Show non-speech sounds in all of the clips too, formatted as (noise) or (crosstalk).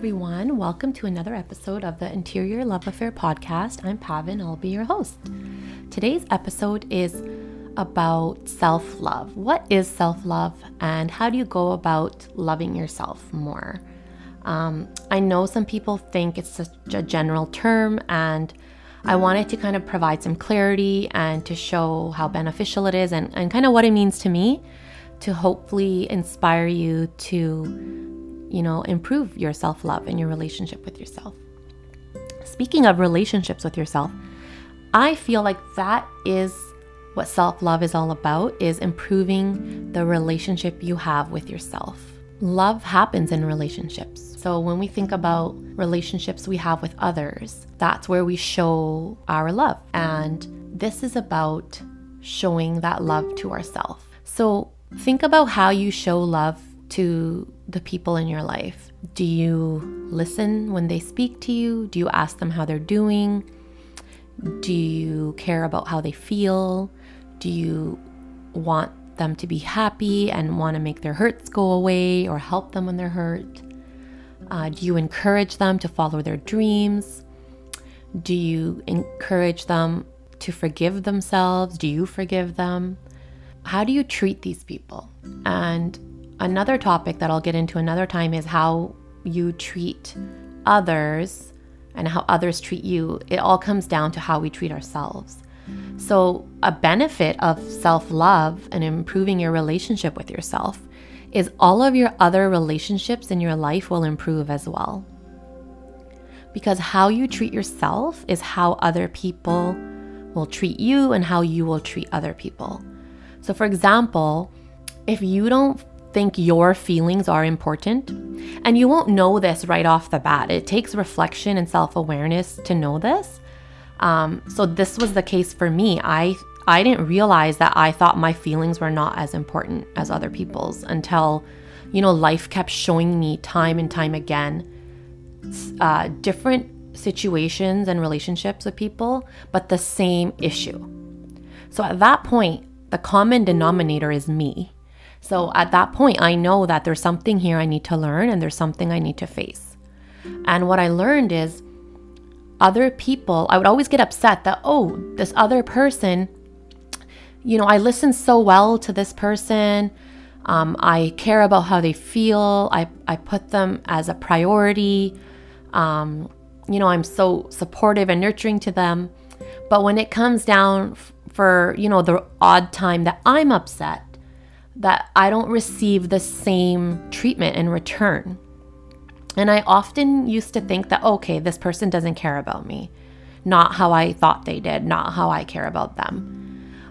everyone. Welcome to another episode of the Interior Love Affair podcast. I'm Pavin, I'll be your host. Today's episode is about self love. What is self love, and how do you go about loving yourself more? Um, I know some people think it's such a general term, and I wanted to kind of provide some clarity and to show how beneficial it is and, and kind of what it means to me to hopefully inspire you to you know, improve your self love and your relationship with yourself. Speaking of relationships with yourself, I feel like that is what self love is all about is improving the relationship you have with yourself. Love happens in relationships. So when we think about relationships we have with others, that's where we show our love. And this is about showing that love to ourselves. So think about how you show love to the people in your life? Do you listen when they speak to you? Do you ask them how they're doing? Do you care about how they feel? Do you want them to be happy and want to make their hurts go away or help them when they're hurt? Uh, do you encourage them to follow their dreams? Do you encourage them to forgive themselves? Do you forgive them? How do you treat these people? And Another topic that I'll get into another time is how you treat others and how others treat you. It all comes down to how we treat ourselves. So, a benefit of self love and improving your relationship with yourself is all of your other relationships in your life will improve as well. Because how you treat yourself is how other people will treat you and how you will treat other people. So, for example, if you don't think your feelings are important. And you won't know this right off the bat. It takes reflection and self awareness to know this. Um, so this was the case for me. I I didn't realize that I thought my feelings were not as important as other people's until, you know, life kept showing me time and time again uh, different situations and relationships with people, but the same issue. So at that point, the common denominator is me. So at that point, I know that there's something here I need to learn and there's something I need to face. And what I learned is other people, I would always get upset that, oh, this other person, you know, I listen so well to this person. Um, I care about how they feel. I, I put them as a priority. Um, you know, I'm so supportive and nurturing to them. But when it comes down f- for, you know, the odd time that I'm upset, that I don't receive the same treatment in return. And I often used to think that, okay, this person doesn't care about me, not how I thought they did, not how I care about them.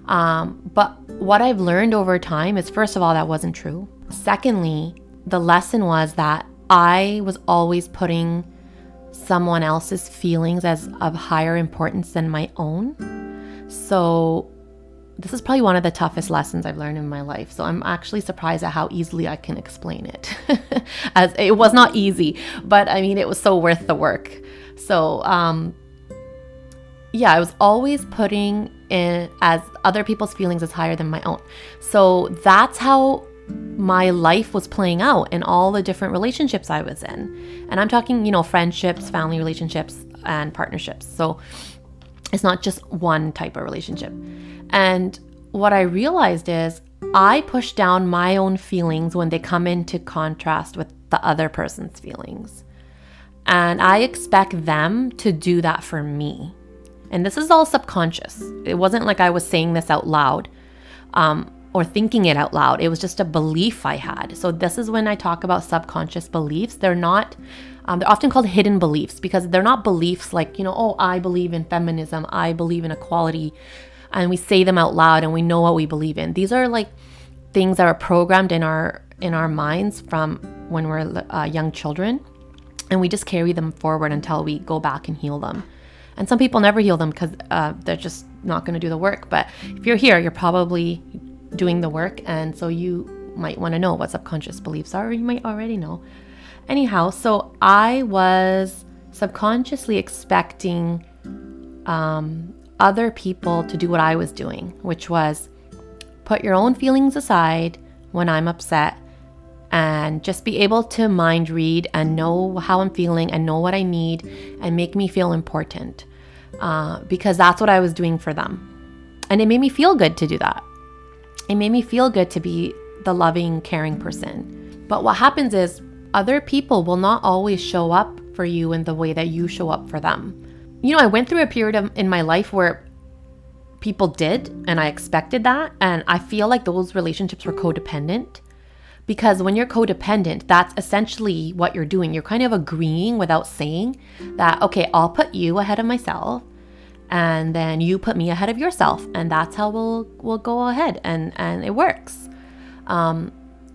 Um, but what I've learned over time is first of all, that wasn't true. Secondly, the lesson was that I was always putting someone else's feelings as of higher importance than my own. So this is probably one of the toughest lessons I've learned in my life. So I'm actually surprised at how easily I can explain it. (laughs) As it was not easy, but I mean, it was so worth the work. So, um, yeah, I was always putting in as other people's feelings as higher than my own. So that's how my life was playing out in all the different relationships I was in. And I'm talking, you know, friendships, family relationships, and partnerships. So it's not just one type of relationship. And what I realized is I push down my own feelings when they come into contrast with the other person's feelings. And I expect them to do that for me. And this is all subconscious. It wasn't like I was saying this out loud um, or thinking it out loud. It was just a belief I had. So, this is when I talk about subconscious beliefs. They're not, um, they're often called hidden beliefs because they're not beliefs like, you know, oh, I believe in feminism, I believe in equality and we say them out loud and we know what we believe in. These are like things that are programmed in our in our minds from when we're uh, young children, and we just carry them forward until we go back and heal them. And some people never heal them because uh, they're just not going to do the work. But if you're here, you're probably doing the work, and so you might want to know what subconscious beliefs are, or you might already know. Anyhow, so I was subconsciously expecting um, other people to do what I was doing, which was put your own feelings aside when I'm upset and just be able to mind read and know how I'm feeling and know what I need and make me feel important uh, because that's what I was doing for them. And it made me feel good to do that. It made me feel good to be the loving, caring person. But what happens is other people will not always show up for you in the way that you show up for them. You know, I went through a period of, in my life where people did, and I expected that. And I feel like those relationships were codependent because when you're codependent, that's essentially what you're doing. You're kind of agreeing without saying that, okay, I'll put you ahead of myself and then you put me ahead of yourself and that's how we'll we'll go ahead and and it works um,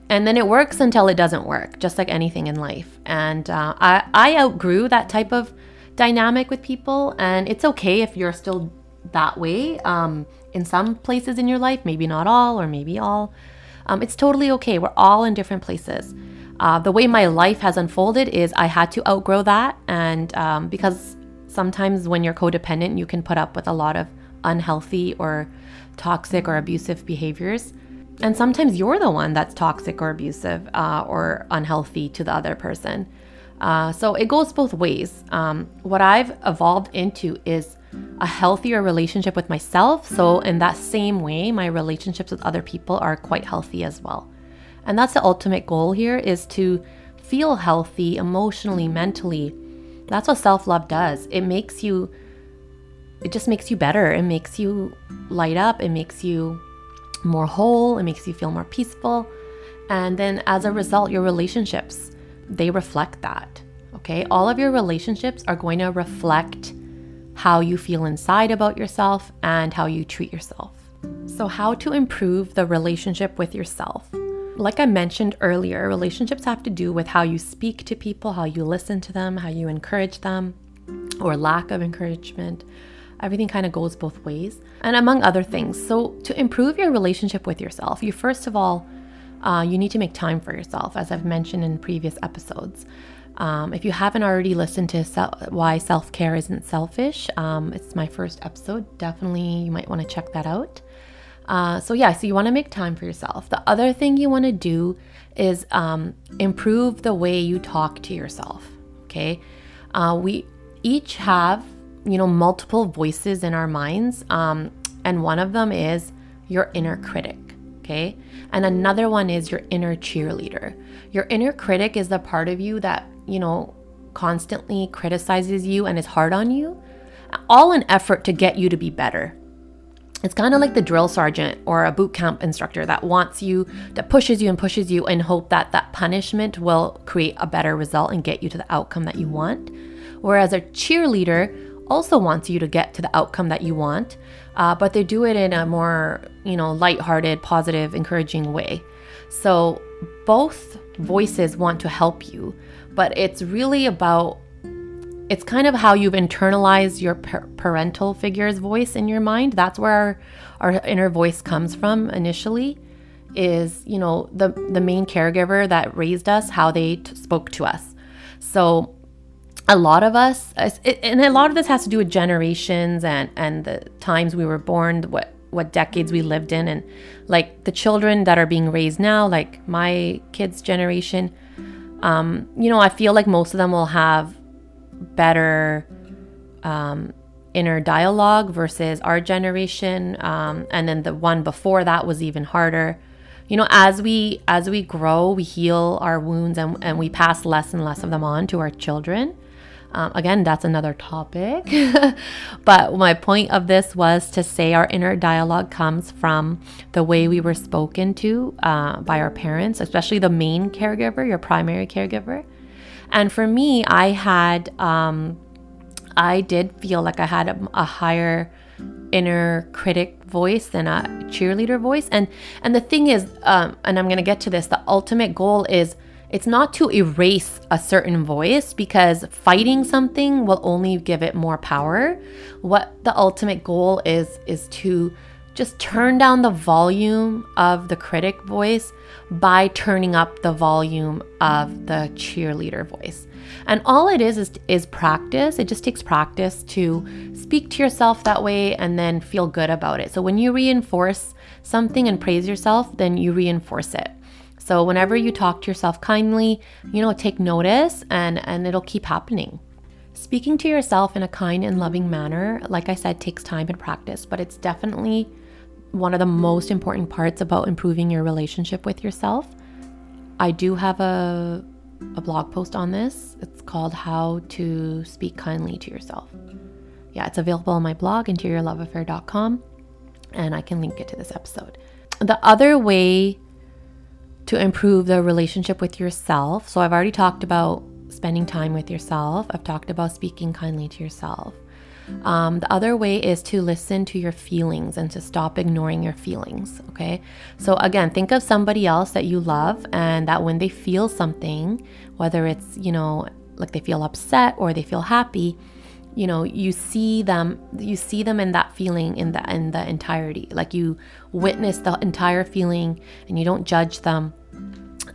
and then it works until it doesn't work just like anything in life and uh, I, I outgrew that type of dynamic with people and it's okay if you're still that way um, in some places in your life maybe not all or maybe all um, it's totally okay we're all in different places uh, the way my life has unfolded is i had to outgrow that and um, because sometimes when you're codependent, you can put up with a lot of unhealthy or toxic or abusive behaviors. And sometimes you're the one that's toxic or abusive uh, or unhealthy to the other person. Uh, so it goes both ways. Um, what I've evolved into is a healthier relationship with myself. So, in that same way, my relationships with other people are quite healthy as well. And that's the ultimate goal here is to feel healthy emotionally, mentally, that's what self love does. It makes you, it just makes you better. It makes you light up. It makes you more whole. It makes you feel more peaceful. And then as a result, your relationships, they reflect that. Okay. All of your relationships are going to reflect how you feel inside about yourself and how you treat yourself. So, how to improve the relationship with yourself? Like I mentioned earlier, relationships have to do with how you speak to people, how you listen to them, how you encourage them, or lack of encouragement. Everything kind of goes both ways, and among other things. So, to improve your relationship with yourself, you first of all, uh, you need to make time for yourself, as I've mentioned in previous episodes. Um, if you haven't already listened to why self care isn't selfish, um, it's my first episode. Definitely, you might want to check that out. Uh, so, yeah, so you want to make time for yourself. The other thing you want to do is um, improve the way you talk to yourself. Okay. Uh, we each have, you know, multiple voices in our minds. Um, and one of them is your inner critic. Okay. And another one is your inner cheerleader. Your inner critic is the part of you that, you know, constantly criticizes you and is hard on you, all an effort to get you to be better it's kind of like the drill sergeant or a boot camp instructor that wants you, that pushes you and pushes you in hope that that punishment will create a better result and get you to the outcome that you want. Whereas a cheerleader also wants you to get to the outcome that you want, uh, but they do it in a more, you know, lighthearted, positive, encouraging way. So both voices want to help you, but it's really about it's kind of how you've internalized your parental figure's voice in your mind. That's where our, our inner voice comes from initially is, you know, the the main caregiver that raised us, how they t- spoke to us. So a lot of us and a lot of this has to do with generations and and the times we were born, what what decades we lived in and like the children that are being raised now, like my kids generation, um, you know, I feel like most of them will have better um, inner dialogue versus our generation um, and then the one before that was even harder. You know as we as we grow we heal our wounds and, and we pass less and less of them on to our children um, again that's another topic (laughs) but my point of this was to say our inner dialogue comes from the way we were spoken to uh, by our parents especially the main caregiver your primary caregiver and for me, I had, um, I did feel like I had a, a higher inner critic voice than a cheerleader voice. And and the thing is, um, and I'm gonna get to this. The ultimate goal is it's not to erase a certain voice because fighting something will only give it more power. What the ultimate goal is is to just turn down the volume of the critic voice by turning up the volume of the cheerleader voice. And all it is is, is practice. It just takes practice to speak to yourself that way and then feel good about it. So when you reinforce something and praise yourself, then you reinforce it. So whenever you talk to yourself kindly, you know, take notice and and it'll keep happening. Speaking to yourself in a kind and loving manner, like I said, takes time and practice, but it's definitely one of the most important parts about improving your relationship with yourself. I do have a a blog post on this. It's called How to Speak Kindly to Yourself. Yeah, it's available on my blog, interiorloveaffair.com, and I can link it to this episode. The other way to improve the relationship with yourself, so I've already talked about spending time with yourself, I've talked about speaking kindly to yourself. Um, the other way is to listen to your feelings and to stop ignoring your feelings. Okay. So, again, think of somebody else that you love and that when they feel something, whether it's, you know, like they feel upset or they feel happy, you know you see them you see them in that feeling in the in the entirety like you witness the entire feeling and you don't judge them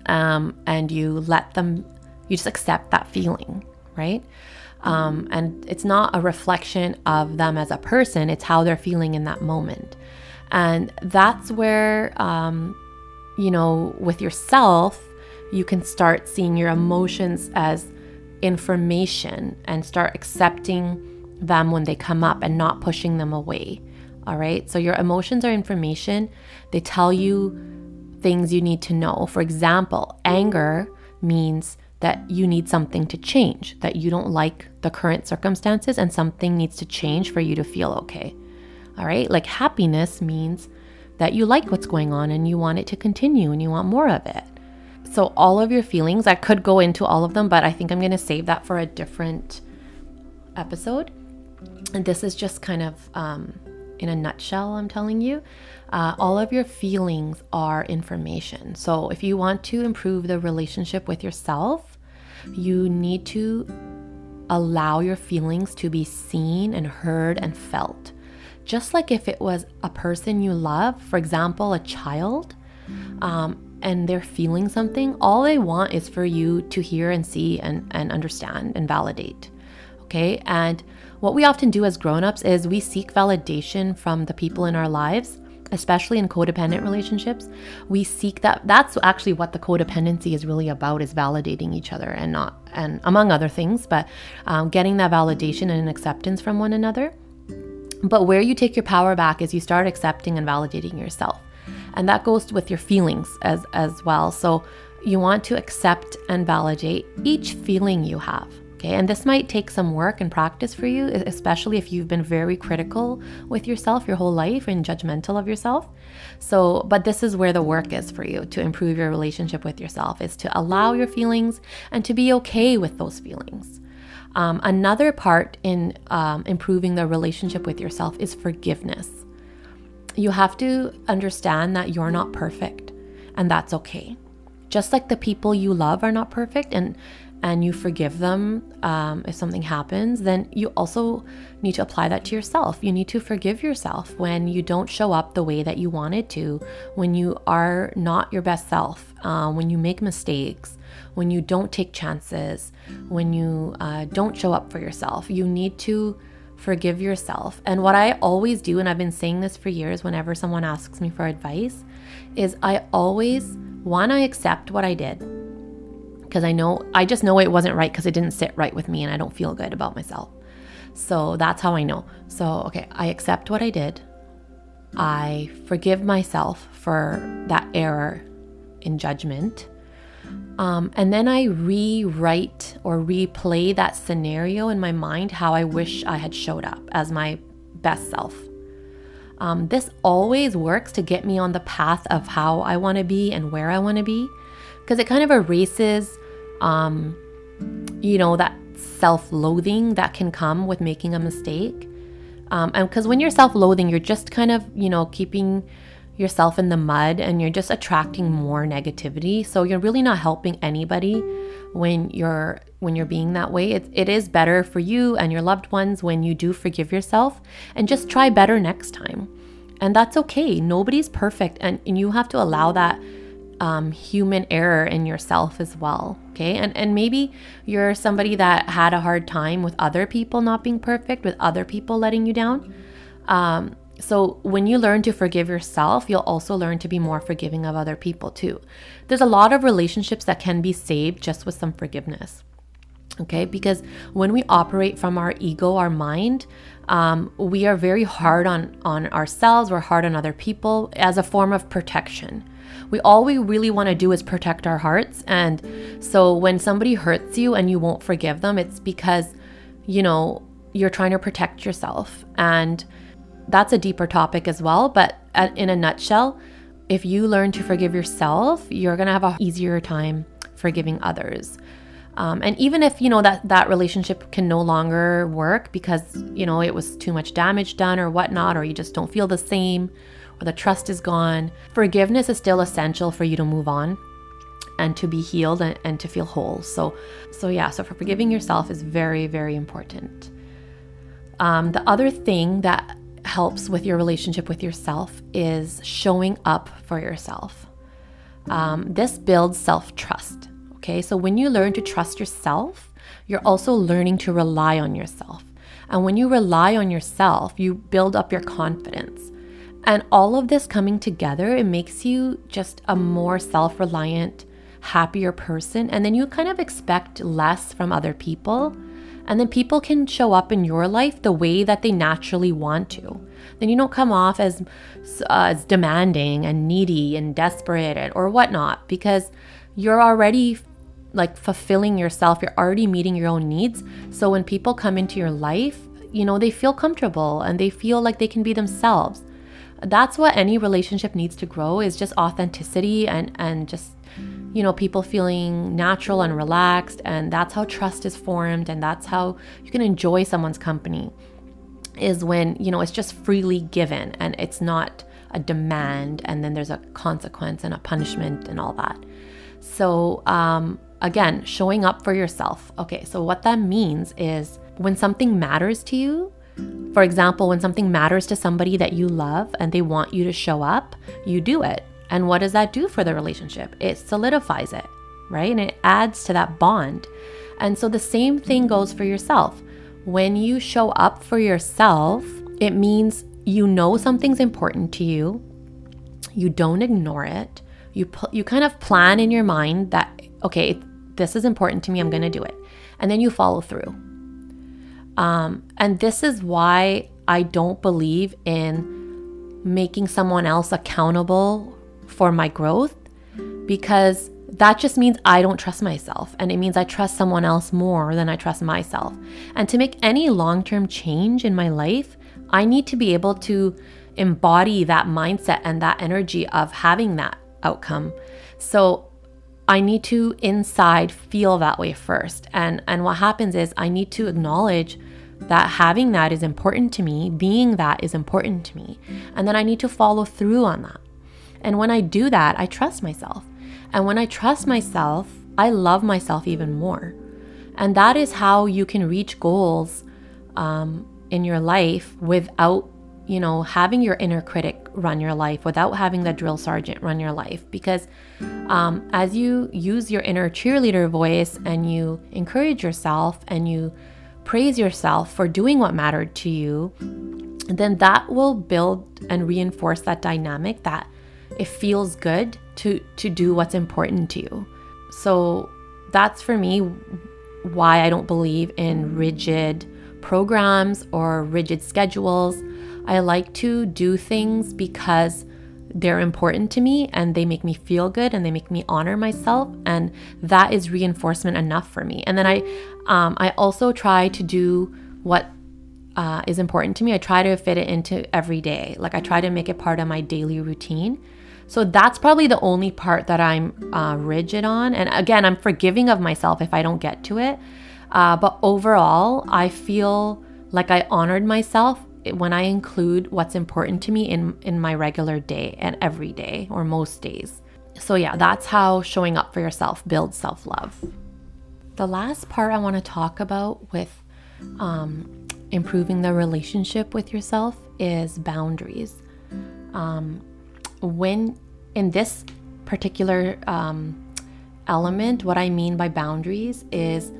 um, and you let them you just accept that feeling right um, and it's not a reflection of them as a person, it's how they're feeling in that moment. And that's where, um, you know, with yourself, you can start seeing your emotions as information and start accepting them when they come up and not pushing them away. All right. So your emotions are information, they tell you things you need to know. For example, anger means that you need something to change, that you don't like the current circumstances and something needs to change for you to feel okay. All right. Like happiness means that you like what's going on and you want it to continue and you want more of it. So, all of your feelings, I could go into all of them, but I think I'm going to save that for a different episode. And this is just kind of um, in a nutshell, I'm telling you. Uh, all of your feelings are information. So, if you want to improve the relationship with yourself, you need to allow your feelings to be seen and heard and felt. Just like if it was a person you love, for example, a child, um, and they're feeling something, all they want is for you to hear and see and, and understand and validate. Okay. And what we often do as grown-ups is we seek validation from the people in our lives especially in codependent relationships we seek that that's actually what the codependency is really about is validating each other and not and among other things but um, getting that validation and acceptance from one another but where you take your power back is you start accepting and validating yourself and that goes with your feelings as as well so you want to accept and validate each feeling you have Okay, and this might take some work and practice for you, especially if you've been very critical with yourself your whole life and judgmental of yourself. So, but this is where the work is for you to improve your relationship with yourself is to allow your feelings and to be okay with those feelings. Um, another part in um, improving the relationship with yourself is forgiveness. You have to understand that you're not perfect, and that's okay. Just like the people you love are not perfect, and and you forgive them um, if something happens, then you also need to apply that to yourself. You need to forgive yourself when you don't show up the way that you wanted to, when you are not your best self, uh, when you make mistakes, when you don't take chances, when you uh, don't show up for yourself. You need to forgive yourself. And what I always do, and I've been saying this for years whenever someone asks me for advice, is I always, one, I accept what I did because I know I just know it wasn't right because it didn't sit right with me and I don't feel good about myself. So that's how I know. So, okay, I accept what I did. I forgive myself for that error in judgment. Um, and then I rewrite or replay that scenario in my mind how I wish I had showed up as my best self. Um, this always works to get me on the path of how I want to be and where I want to be because it kind of erases um, you know, that self loathing that can come with making a mistake. Um, and because when you're self loathing, you're just kind of, you know, keeping yourself in the mud and you're just attracting more negativity. So you're really not helping anybody when you're when you're being that way. It, it is better for you and your loved ones when you do forgive yourself and just try better next time. And that's okay. Nobody's perfect and, and you have to allow that um, human error in yourself as well. Okay. And, and maybe you're somebody that had a hard time with other people not being perfect, with other people letting you down. Um, So, when you learn to forgive yourself, you'll also learn to be more forgiving of other people too. There's a lot of relationships that can be saved just with some forgiveness. Okay, because when we operate from our ego, our mind, um, we are very hard on on ourselves. We're hard on other people as a form of protection. We all we really want to do is protect our hearts, and so when somebody hurts you and you won't forgive them, it's because you know you're trying to protect yourself and that's a deeper topic as well. But at, in a nutshell, if you learn to forgive yourself, you're to have a easier time forgiving others. Um, and even if you know that that relationship can no longer work because you know it was too much damage done or whatnot, or you just don't feel the same, or the trust is gone, forgiveness is still essential for you to move on and to be healed and, and to feel whole. So, so yeah, so for forgiving yourself is very, very important. Um, the other thing that helps with your relationship with yourself is showing up for yourself. Um, this builds self trust. Okay, so when you learn to trust yourself, you're also learning to rely on yourself. And when you rely on yourself, you build up your confidence. And all of this coming together, it makes you just a more self reliant, happier person. And then you kind of expect less from other people and then people can show up in your life the way that they naturally want to. Then you don't come off as uh, as demanding and needy and desperate or whatnot because you're already like fulfilling yourself. You're already meeting your own needs. So when people come into your life, you know, they feel comfortable and they feel like they can be themselves. That's what any relationship needs to grow is just authenticity and and just you know, people feeling natural and relaxed. And that's how trust is formed. And that's how you can enjoy someone's company is when, you know, it's just freely given and it's not a demand. And then there's a consequence and a punishment and all that. So, um, again, showing up for yourself. Okay, so what that means is when something matters to you, for example, when something matters to somebody that you love and they want you to show up, you do it. And what does that do for the relationship? It solidifies it, right? And it adds to that bond. And so the same thing goes for yourself. When you show up for yourself, it means you know something's important to you. You don't ignore it. You pu- you kind of plan in your mind that okay, this is important to me. I'm going to do it, and then you follow through. Um, and this is why I don't believe in making someone else accountable for my growth because that just means I don't trust myself. And it means I trust someone else more than I trust myself. And to make any long term change in my life, I need to be able to embody that mindset and that energy of having that outcome. So I need to inside feel that way first. And and what happens is I need to acknowledge that having that is important to me, being that is important to me. And then I need to follow through on that. And when I do that, I trust myself. And when I trust myself, I love myself even more. And that is how you can reach goals um, in your life without, you know, having your inner critic run your life, without having the drill sergeant run your life. Because um, as you use your inner cheerleader voice and you encourage yourself and you praise yourself for doing what mattered to you, then that will build and reinforce that dynamic that it feels good to to do what's important to you. So that's for me why I don't believe in rigid programs or rigid schedules. I like to do things because they're important to me and they make me feel good and they make me honor myself and that is reinforcement enough for me and then i um, i also try to do what uh, is important to me i try to fit it into every day like i try to make it part of my daily routine so that's probably the only part that I'm uh, rigid on. And again, I'm forgiving of myself if I don't get to it. Uh, but overall, I feel like I honored myself when I include what's important to me in, in my regular day and every day or most days. So, yeah, that's how showing up for yourself builds self love. The last part I want to talk about with um, improving the relationship with yourself is boundaries. Um, when in this particular um, element, what I mean by boundaries is,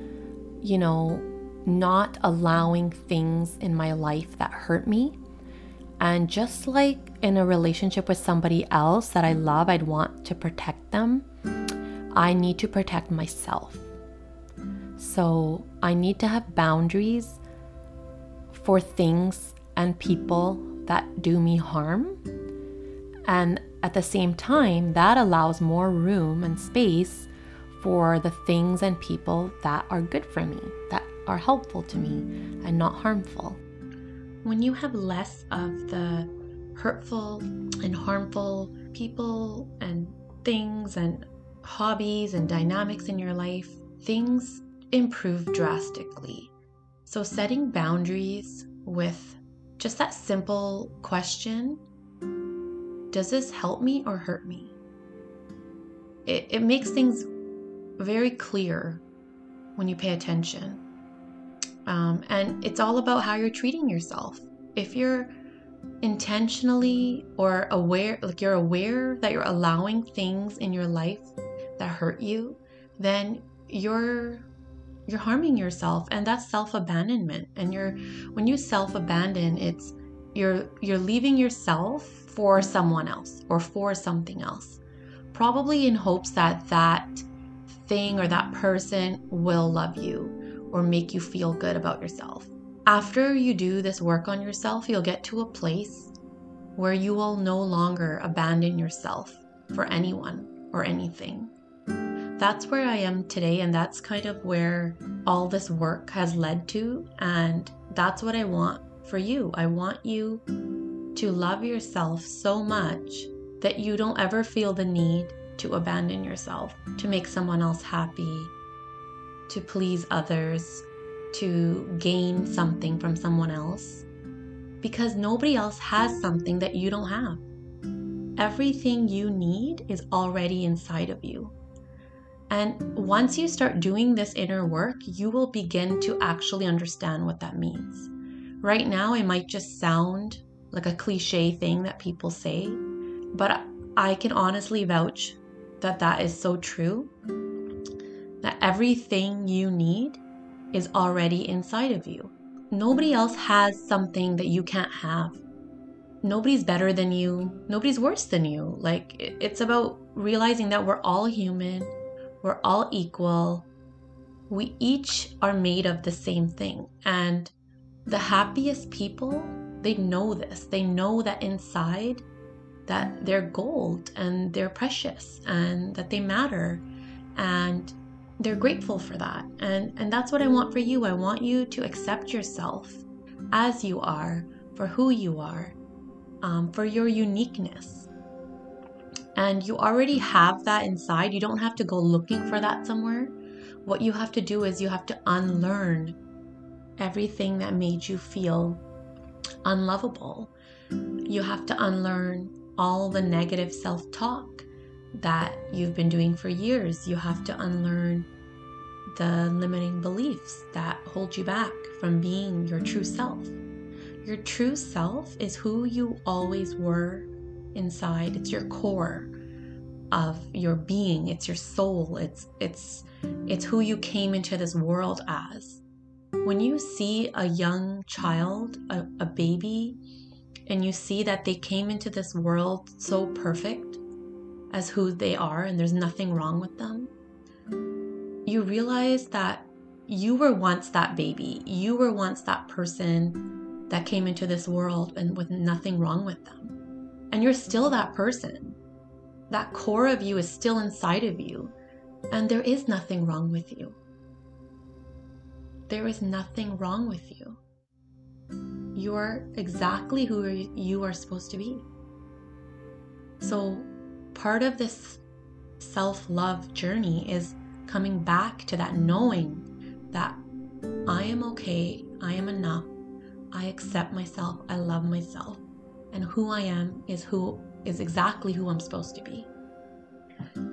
you know, not allowing things in my life that hurt me And just like in a relationship with somebody else that I love, I'd want to protect them, I need to protect myself. So I need to have boundaries for things and people that do me harm. And at the same time, that allows more room and space for the things and people that are good for me, that are helpful to me, and not harmful. When you have less of the hurtful and harmful people and things and hobbies and dynamics in your life, things improve drastically. So, setting boundaries with just that simple question Does this help me or hurt me? It, it makes things very clear when you pay attention. Um, and it's all about how you're treating yourself. If you're intentionally or aware, like you're aware that you're allowing things in your life that hurt you, then you're you're harming yourself and that's self-abandonment and you're when you self-abandon it's you're you're leaving yourself for someone else or for something else probably in hopes that that thing or that person will love you or make you feel good about yourself after you do this work on yourself you'll get to a place where you will no longer abandon yourself for anyone or anything that's where I am today, and that's kind of where all this work has led to. And that's what I want for you. I want you to love yourself so much that you don't ever feel the need to abandon yourself, to make someone else happy, to please others, to gain something from someone else. Because nobody else has something that you don't have. Everything you need is already inside of you. And once you start doing this inner work, you will begin to actually understand what that means. Right now, it might just sound like a cliche thing that people say, but I can honestly vouch that that is so true. That everything you need is already inside of you. Nobody else has something that you can't have. Nobody's better than you. Nobody's worse than you. Like, it's about realizing that we're all human we're all equal. We each are made of the same thing. And the happiest people, they know this. They know that inside that they're gold and they're precious and that they matter and they're grateful for that. And and that's what I want for you. I want you to accept yourself as you are, for who you are, um, for your uniqueness and you already have that inside. You don't have to go looking for that somewhere. What you have to do is you have to unlearn everything that made you feel unlovable. You have to unlearn all the negative self talk that you've been doing for years. You have to unlearn the limiting beliefs that hold you back from being your true self. Your true self is who you always were inside. It's your core of your being. It's your soul. It's it's it's who you came into this world as. When you see a young child, a, a baby, and you see that they came into this world so perfect as who they are and there's nothing wrong with them, you realize that you were once that baby. You were once that person that came into this world and with nothing wrong with them. And you're still that person. That core of you is still inside of you. And there is nothing wrong with you. There is nothing wrong with you. You are exactly who you are supposed to be. So, part of this self love journey is coming back to that knowing that I am okay, I am enough, I accept myself, I love myself and who I am is who is exactly who I'm supposed to be.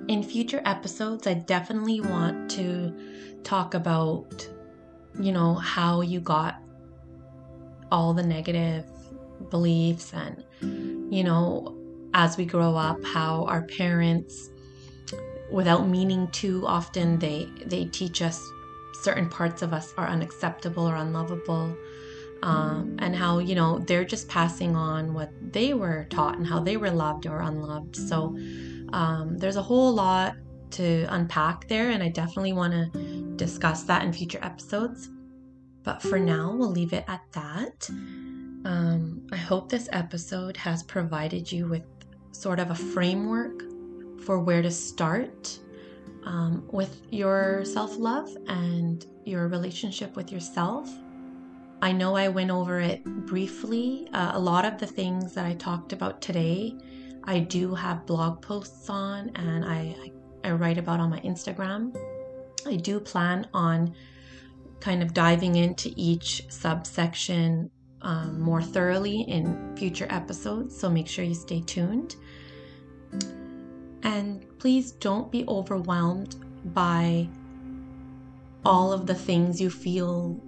In future episodes, I definitely want to talk about, you know, how you got all the negative beliefs and, you know, as we grow up, how our parents, without meaning to, often they they teach us certain parts of us are unacceptable or unlovable um, and how you know they're just passing on what they were taught and how they were loved or unloved. So um, there's a whole lot to unpack there and i definitely want to discuss that in future episodes but for now we'll leave it at that um, i hope this episode has provided you with sort of a framework for where to start um, with your self love and your relationship with yourself I know I went over it briefly. Uh, a lot of the things that I talked about today, I do have blog posts on and I, I, I write about on my Instagram. I do plan on kind of diving into each subsection um, more thoroughly in future episodes, so make sure you stay tuned. And please don't be overwhelmed by all of the things you feel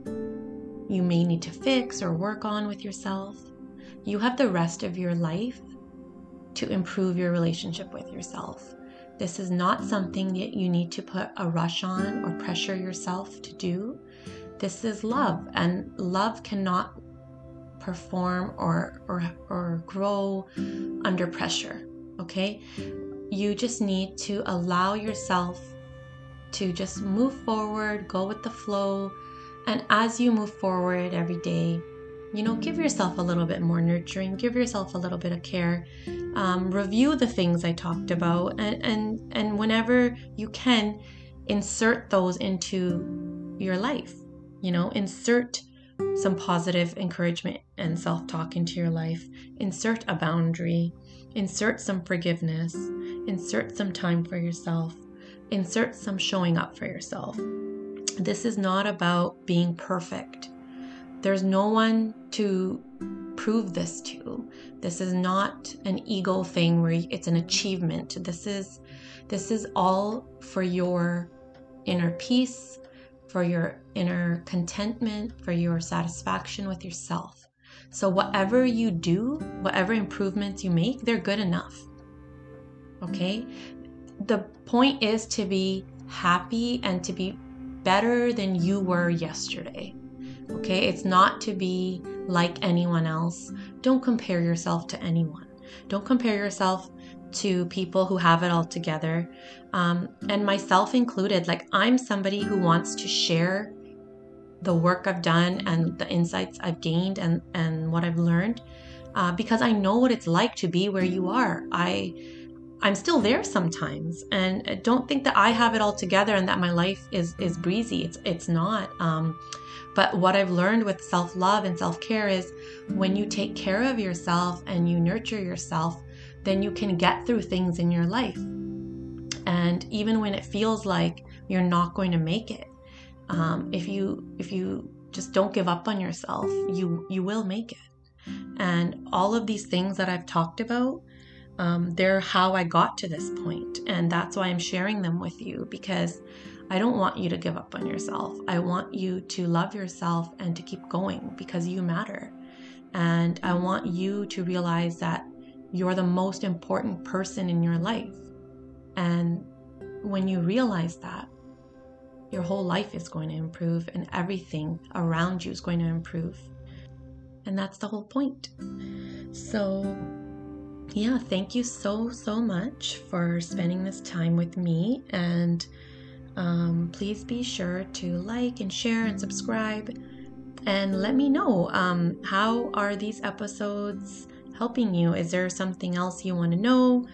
you may need to fix or work on with yourself. You have the rest of your life to improve your relationship with yourself. This is not something that you need to put a rush on or pressure yourself to do. This is love, and love cannot perform or, or, or grow under pressure. Okay? You just need to allow yourself to just move forward, go with the flow, and as you move forward every day, you know, give yourself a little bit more nurturing, give yourself a little bit of care. Um, review the things I talked about, and, and and whenever you can, insert those into your life. You know, insert some positive encouragement and self talk into your life. Insert a boundary. Insert some forgiveness. Insert some time for yourself. Insert some showing up for yourself. This is not about being perfect. There's no one to prove this to. This is not an ego thing where it's an achievement. This is this is all for your inner peace, for your inner contentment, for your satisfaction with yourself. So whatever you do, whatever improvements you make, they're good enough. Okay? The point is to be happy and to be better than you were yesterday. Okay, it's not to be like anyone else. Don't compare yourself to anyone. Don't compare yourself to people who have it all together. Um, and myself included, like I'm somebody who wants to share the work I've done and the insights I've gained and, and what I've learned uh, because I know what it's like to be where you are. I I'm still there sometimes, and don't think that I have it all together and that my life is is breezy. It's it's not. Um, but what I've learned with self love and self care is when you take care of yourself and you nurture yourself, then you can get through things in your life. And even when it feels like you're not going to make it, um, if you if you just don't give up on yourself, you you will make it. And all of these things that I've talked about um, they're how I got to this point, and that's why I'm sharing them with you because I don't want you to give up on yourself. I want you to love yourself and to keep going because you matter. And I want you to realize that you're the most important person in your life. And when you realize that, your whole life is going to improve and everything around you is going to improve. And that's the whole point. So, yeah, thank you so, so much for spending this time with me. And um, please be sure to like and share and subscribe. And let me know um, how are these episodes helping you? Is there something else you want to know?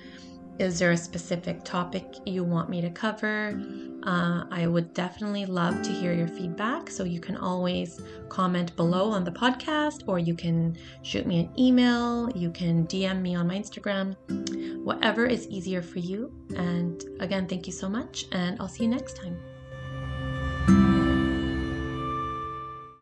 Is there a specific topic you want me to cover? Uh, I would definitely love to hear your feedback. So you can always comment below on the podcast, or you can shoot me an email, you can DM me on my Instagram, whatever is easier for you. And again, thank you so much, and I'll see you next time.